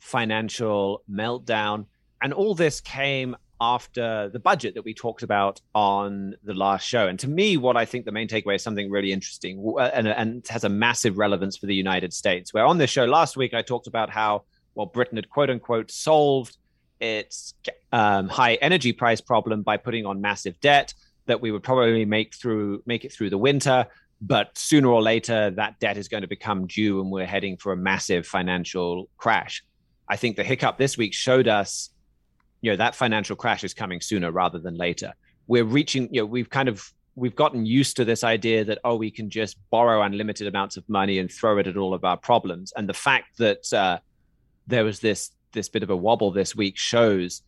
financial meltdown?" And all this came after the budget that we talked about on the last show. And to me, what I think the main takeaway is something really interesting uh, and, and has a massive relevance for the United States. Where on this show last week, I talked about how, well, Britain had quote unquote solved its um, high energy price problem by putting on massive debt that we would probably make through make it through the winter but sooner or later that debt is going to become due and we're heading for a massive financial crash i think the hiccup this week showed us you know that financial crash is coming sooner rather than later. We're reaching you know we've kind of we've gotten used to this idea that oh we can just borrow unlimited amounts of money and throw it at all of our problems. And the fact that uh, there was this this bit of a wobble this week shows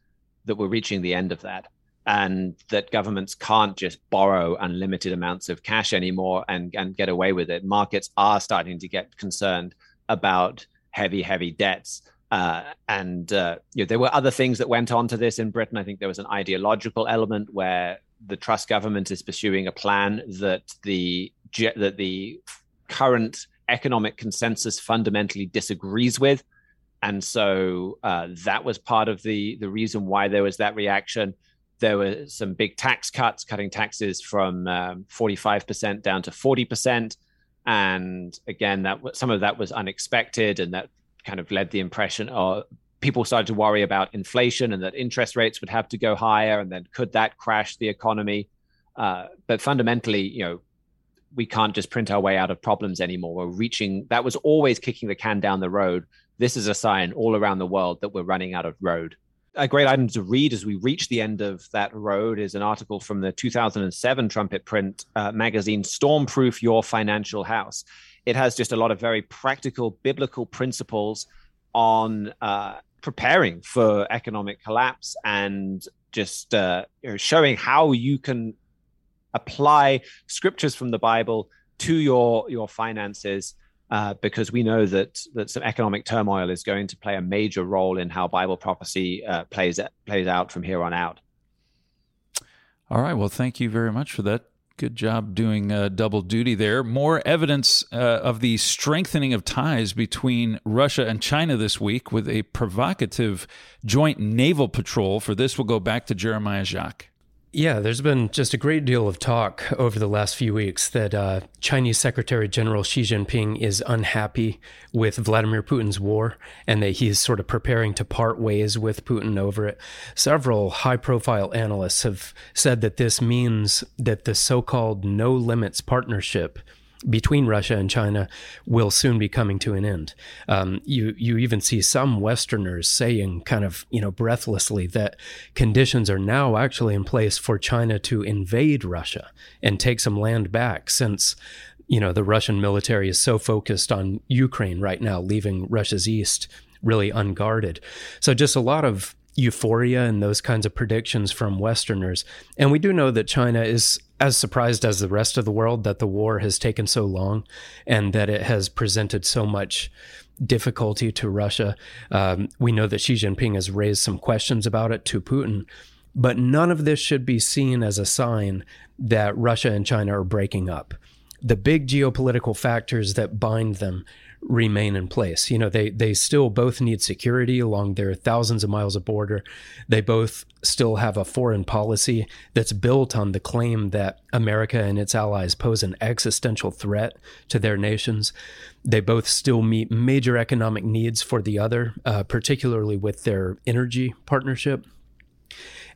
that we're reaching the end of that and that governments can't just borrow unlimited amounts of cash anymore and, and get away with it. Markets are starting to get concerned about heavy heavy debts uh, and uh, you know, there were other things that went on to this in Britain. I think there was an ideological element where the Truss government is pursuing a plan that the that the current economic consensus fundamentally disagrees with, and so uh, that was part of the the reason why there was that reaction. There were some big tax cuts, cutting taxes from forty five percent down to forty percent, and again, that some of that was unexpected, and that kind of led the impression or people started to worry about inflation and that interest rates would have to go higher and then could that crash the economy? Uh, but fundamentally you know we can't just print our way out of problems anymore. We're reaching that was always kicking the can down the road. This is a sign all around the world that we're running out of road. A great item to read as we reach the end of that road is an article from the 2007 trumpet print uh, magazine stormproof your financial house it has just a lot of very practical biblical principles on uh, preparing for economic collapse and just uh, showing how you can apply scriptures from the Bible to your your finances uh, because we know that that some economic turmoil is going to play a major role in how Bible prophecy uh, plays plays out from here on out. All right. Well, thank you very much for that. Good job doing uh, double duty there. More evidence uh, of the strengthening of ties between Russia and China this week with a provocative joint naval patrol. For this, we'll go back to Jeremiah Jacques. Yeah, there's been just a great deal of talk over the last few weeks that uh, Chinese Secretary General Xi Jinping is unhappy with Vladimir Putin's war and that he is sort of preparing to part ways with Putin over it. Several high profile analysts have said that this means that the so called no limits partnership between Russia and China will soon be coming to an end. Um, you you even see some Westerners saying, kind of you know breathlessly, that conditions are now actually in place for China to invade Russia and take some land back, since you know the Russian military is so focused on Ukraine right now, leaving Russia's east really unguarded. So just a lot of euphoria and those kinds of predictions from Westerners. And we do know that China is as surprised as the rest of the world that the war has taken so long and that it has presented so much difficulty to Russia. Um, we know that Xi Jinping has raised some questions about it to Putin. But none of this should be seen as a sign that Russia and China are breaking up. The big geopolitical factors that bind them remain in place. You know, they they still both need security along their thousands of miles of border. They both still have a foreign policy that's built on the claim that America and its allies pose an existential threat to their nations. They both still meet major economic needs for the other, uh, particularly with their energy partnership.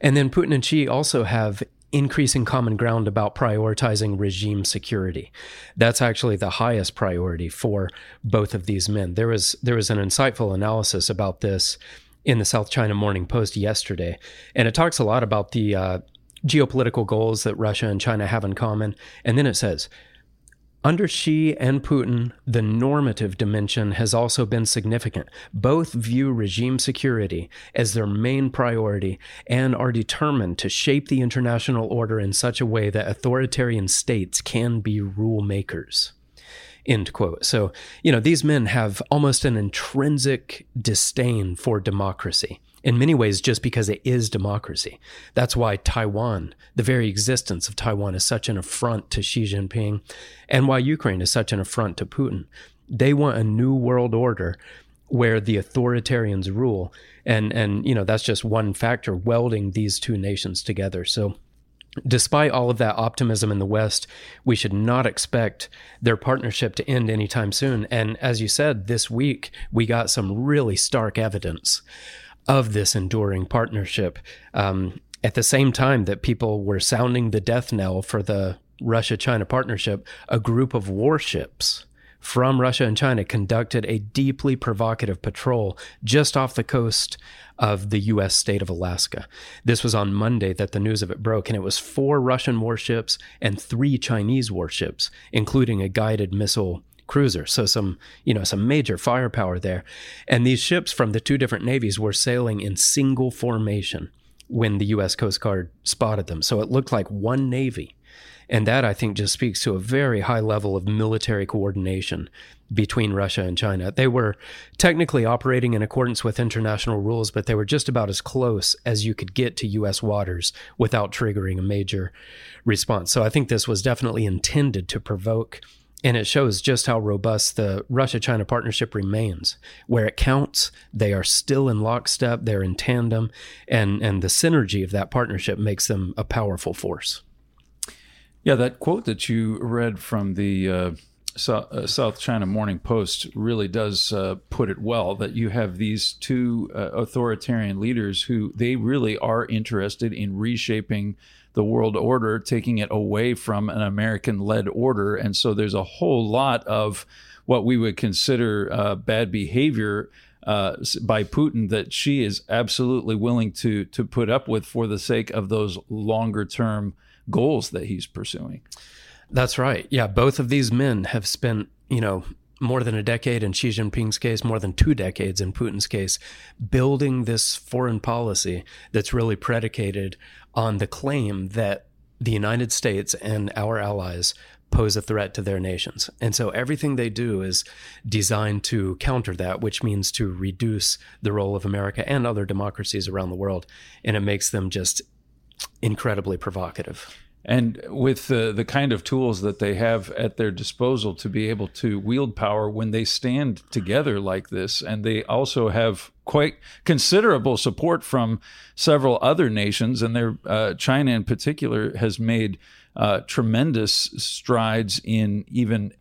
And then Putin and Xi also have increasing common ground about prioritizing regime security. That's actually the highest priority for both of these men. There was there was an insightful analysis about this in the South China Morning Post yesterday, and it talks a lot about the uh, geopolitical goals that Russia and China have in common. And then it says under Xi and Putin, the normative dimension has also been significant. Both view regime security as their main priority and are determined to shape the international order in such a way that authoritarian states can be rule makers. End quote. So, you know, these men have almost an intrinsic disdain for democracy in many ways just because it is democracy. That's why Taiwan, the very existence of Taiwan, is such an affront to Xi Jinping, and why Ukraine is such an affront to Putin. They want a new world order where the authoritarians rule, and and you know that's just one factor welding these two nations together. So. Despite all of that optimism in the West, we should not expect their partnership to end anytime soon. And as you said, this week we got some really stark evidence of this enduring partnership. Um, at the same time that people were sounding the death knell for the Russia China partnership, a group of warships from Russia and China conducted a deeply provocative patrol just off the coast of the U.S. state of Alaska. This was on Monday that the news of it broke, and it was four Russian warships and three Chinese warships, including a guided missile cruiser. So some, you know, some major firepower there. And these ships from the two different navies were sailing in single formation when the US Coast Guard spotted them. So it looked like one navy. And that I think just speaks to a very high level of military coordination between Russia and China. They were technically operating in accordance with international rules, but they were just about as close as you could get to US waters without triggering a major response. So I think this was definitely intended to provoke and it shows just how robust the Russia China partnership remains. Where it counts, they are still in lockstep, they're in tandem, and, and the synergy of that partnership makes them a powerful force. Yeah, that quote that you read from the uh, uh South China Morning Post really does uh, put it well that you have these two uh, authoritarian leaders who they really are interested in reshaping the world order, taking it away from an American led order. And so there's a whole lot of what we would consider uh, bad behavior uh, by Putin that Xi is absolutely willing to to put up with for the sake of those longer term goals that he's pursuing. That's right. Yeah, both of these men have spent, you know, more than a decade in Xi Jinping's case, more than two decades in Putin's case, building this foreign policy that's really predicated on the claim that the United States and our allies pose a threat to their nations. And so everything they do is designed to counter that, which means to reduce the role of America and other democracies around the world. And it makes them just incredibly provocative. And with the, the kind of tools that they have at their disposal to be able to wield power when they stand together like this, and they also have quite considerable support from several other nations, and their uh, China in particular has made uh, tremendous strides in even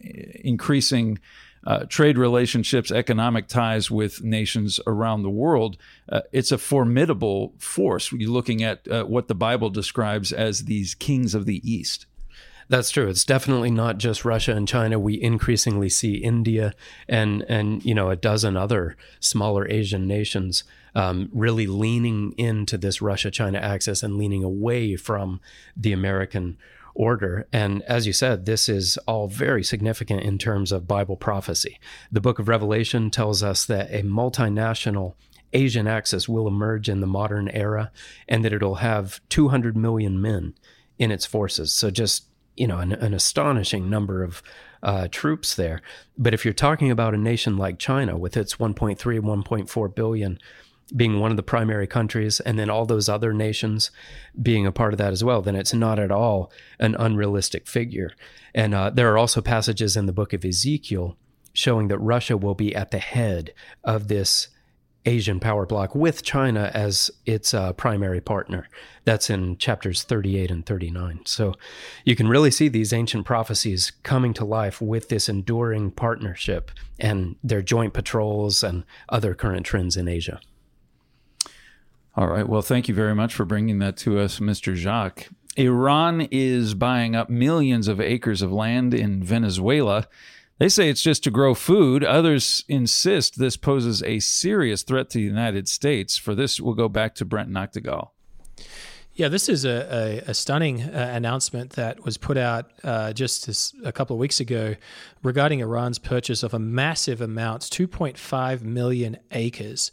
increasing uh, trade relationships, economic ties with nations around the world. Uh, it's a formidable force. You're looking at uh, what the Bible describes as these kings of the East. That's true. It's definitely not just Russia and China. We increasingly see India and and you know a dozen other smaller Asian nations um, really leaning into this Russia-China axis and leaning away from the American order. And as you said, this is all very significant in terms of Bible prophecy. The book of Revelation tells us that a multinational Asian axis will emerge in the modern era and that it'll have 200 million men in its forces. So just, you know, an, an astonishing number of uh, troops there. But if you're talking about a nation like China with its 1.3, 1.4 billion being one of the primary countries and then all those other nations being a part of that as well, then it's not at all an unrealistic figure. And uh, there are also passages in the book of Ezekiel showing that Russia will be at the head of this Asian power bloc with China as its uh, primary partner. That's in chapters 38 and 39. So you can really see these ancient prophecies coming to life with this enduring partnership and their joint patrols and other current trends in Asia. All right. Well, thank you very much for bringing that to us, Mr. Jacques. Iran is buying up millions of acres of land in Venezuela. They say it's just to grow food. Others insist this poses a serious threat to the United States. For this, we'll go back to Brent Nagtegaal. Yeah, this is a, a, a stunning uh, announcement that was put out uh, just a couple of weeks ago regarding Iran's purchase of a massive amount, 2.5 million acres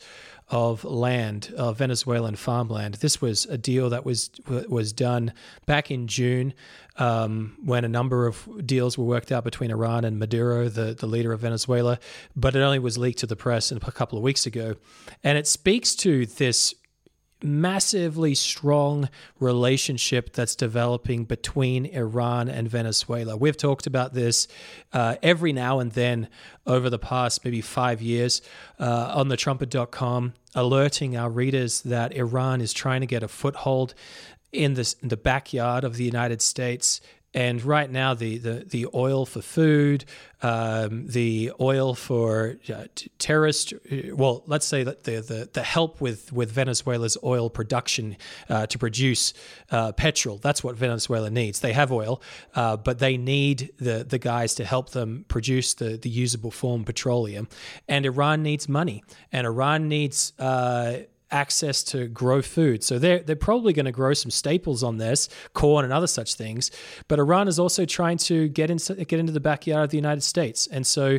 of land, of Venezuelan farmland. This was a deal that was was done back in June um, when a number of deals were worked out between Iran and Maduro, the, the leader of Venezuela, but it only was leaked to the press a couple of weeks ago. And it speaks to this massively strong relationship that's developing between Iran and Venezuela. We've talked about this uh, every now and then over the past maybe five years uh, on the trumpet.com, alerting our readers that Iran is trying to get a foothold in, this, in the backyard of the United States and right now, the, the, the oil for food, um, the oil for uh, terrorist, uh, well, let's say that the, the, the help with, with Venezuela's oil production uh, to produce uh, petrol, that's what Venezuela needs. They have oil, uh, but they need the, the guys to help them produce the, the usable form petroleum. And Iran needs money, and Iran needs uh, access to grow food. So they're, they're probably going to grow some staples on this, corn and other such things. But Iran is also trying to get, in, get into the backyard of the United States. And so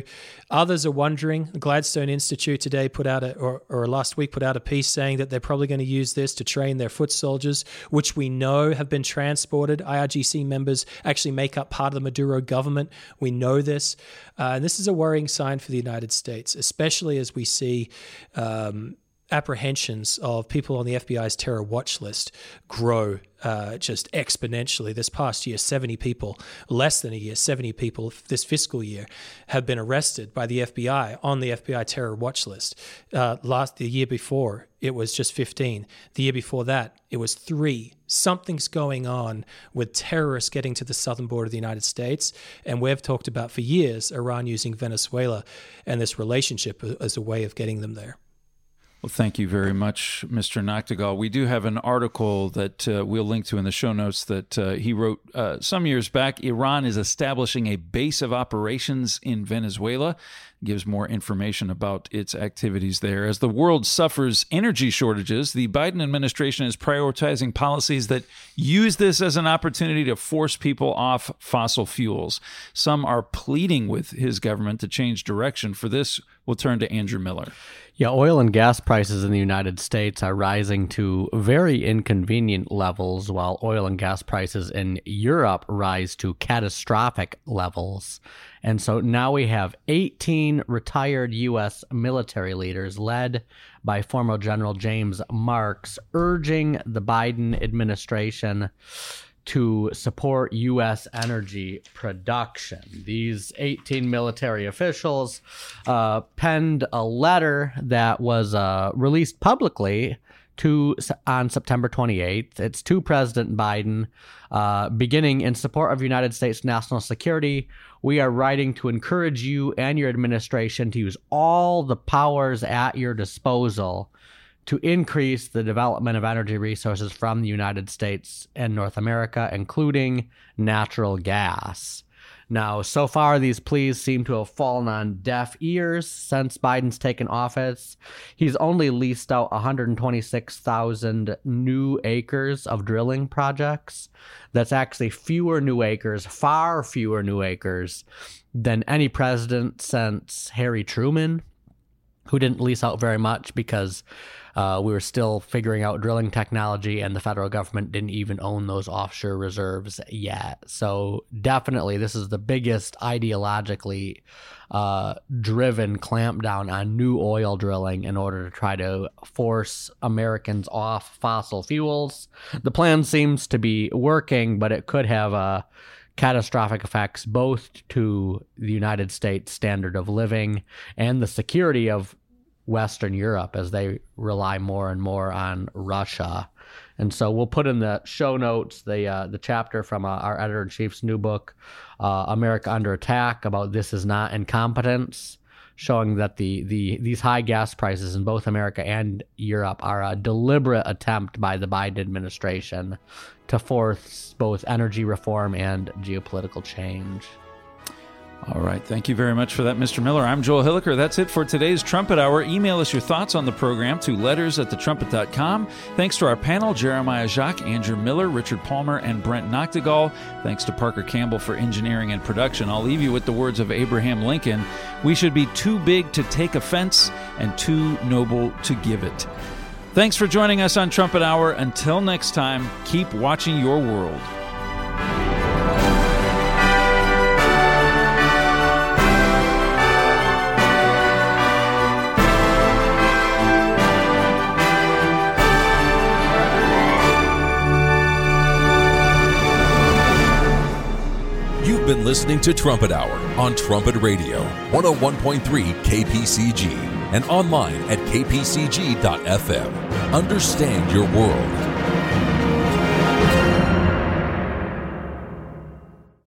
others are wondering. Gatestone Institute today put out, a, or, or last week put out a piece saying that they're probably going to use this to train their foot soldiers, which we know have been transported. IRGC members actually make up part of the Maduro government. We know this. Uh, and this is a worrying sign for the United States, especially as we see. Um, apprehensions of people on the FBI's terror watch list grow uh, just exponentially. This past year, 70 people, less than a year, 70 people this fiscal year have been arrested by the FBI on the FBI terror watch list. Uh, last the year before, it was just 15. The year before that, it was three. Something's going on with terrorists getting to the southern border of the United States. And we've talked about for years Iran using Venezuela and this relationship as a way of getting them there. Well, thank you very much, Mr. Nagtegaal. We do have an article that uh, we'll link to in the show notes that uh, he wrote uh, some years back. Iran is establishing a base of operations in Venezuela. gives more information about its activities there. As the world suffers energy shortages, the Biden administration is prioritizing policies that use this as an opportunity to force people off fossil fuels. Some are pleading with his government to change direction. For this, we'll turn to Andrew Miller. Yeah, oil and gas prices in the United States are rising to very inconvenient levels, while oil and gas prices in Europe rise to catastrophic levels. And so now we have 18 retired U.S. military leaders, led by former General James Marks, urging the Biden administration to support U.S. energy production. These 18 military officials uh, penned a letter that was uh, released publicly to on September 28th. It's to President Biden, uh, beginning in support of United States national security. We are writing to encourage you and your administration to use all the powers at your disposal to increase the development of energy resources from the United States and North America, including natural gas. Now, so far, these pleas seem to have fallen on deaf ears since Biden's taken office. He's only leased out 126,000 new acres of drilling projects. That's actually fewer new acres, far fewer new acres than any president since Harry Truman, who didn't lease out very much because uh, we were still figuring out drilling technology, and the federal government didn't even own those offshore reserves yet. So, definitely, this is the biggest ideologically uh, driven clampdown on new oil drilling in order to try to force Americans off fossil fuels. The plan seems to be working, but it could have a uh, catastrophic effects both to the United States standard of living and the security of Western Europe as they rely more and more on Russia. And so we'll put in the show notes the uh, the chapter from uh, our editor in chief's new book, uh, America Under Attack, about this is not incompetence, showing that the the these high gas prices in both America and Europe are a deliberate attempt by the Biden administration to force both energy reform and geopolitical change. All right. Thank you very much for that, Mr. Miller. I'm Joel Hilliker. That's it for today's Trumpet Hour. Email us your thoughts on the program to letters at thetrumpet.com. Thanks to our panel, Jeremiah Jacques, Andrew Miller, Richard Palmer, and Brent Nagtegaal. Thanks to Parker Campbell for engineering and production. I'll leave you with the words of Abraham Lincoln We should be too big to take offense and too noble to give it. Thanks for joining us on Trumpet Hour. Until next time, keep watching your world. Been listening to Trumpet Hour on Trumpet Radio, 101.3 KPCG, and online at kpcg.fm. Understand your world.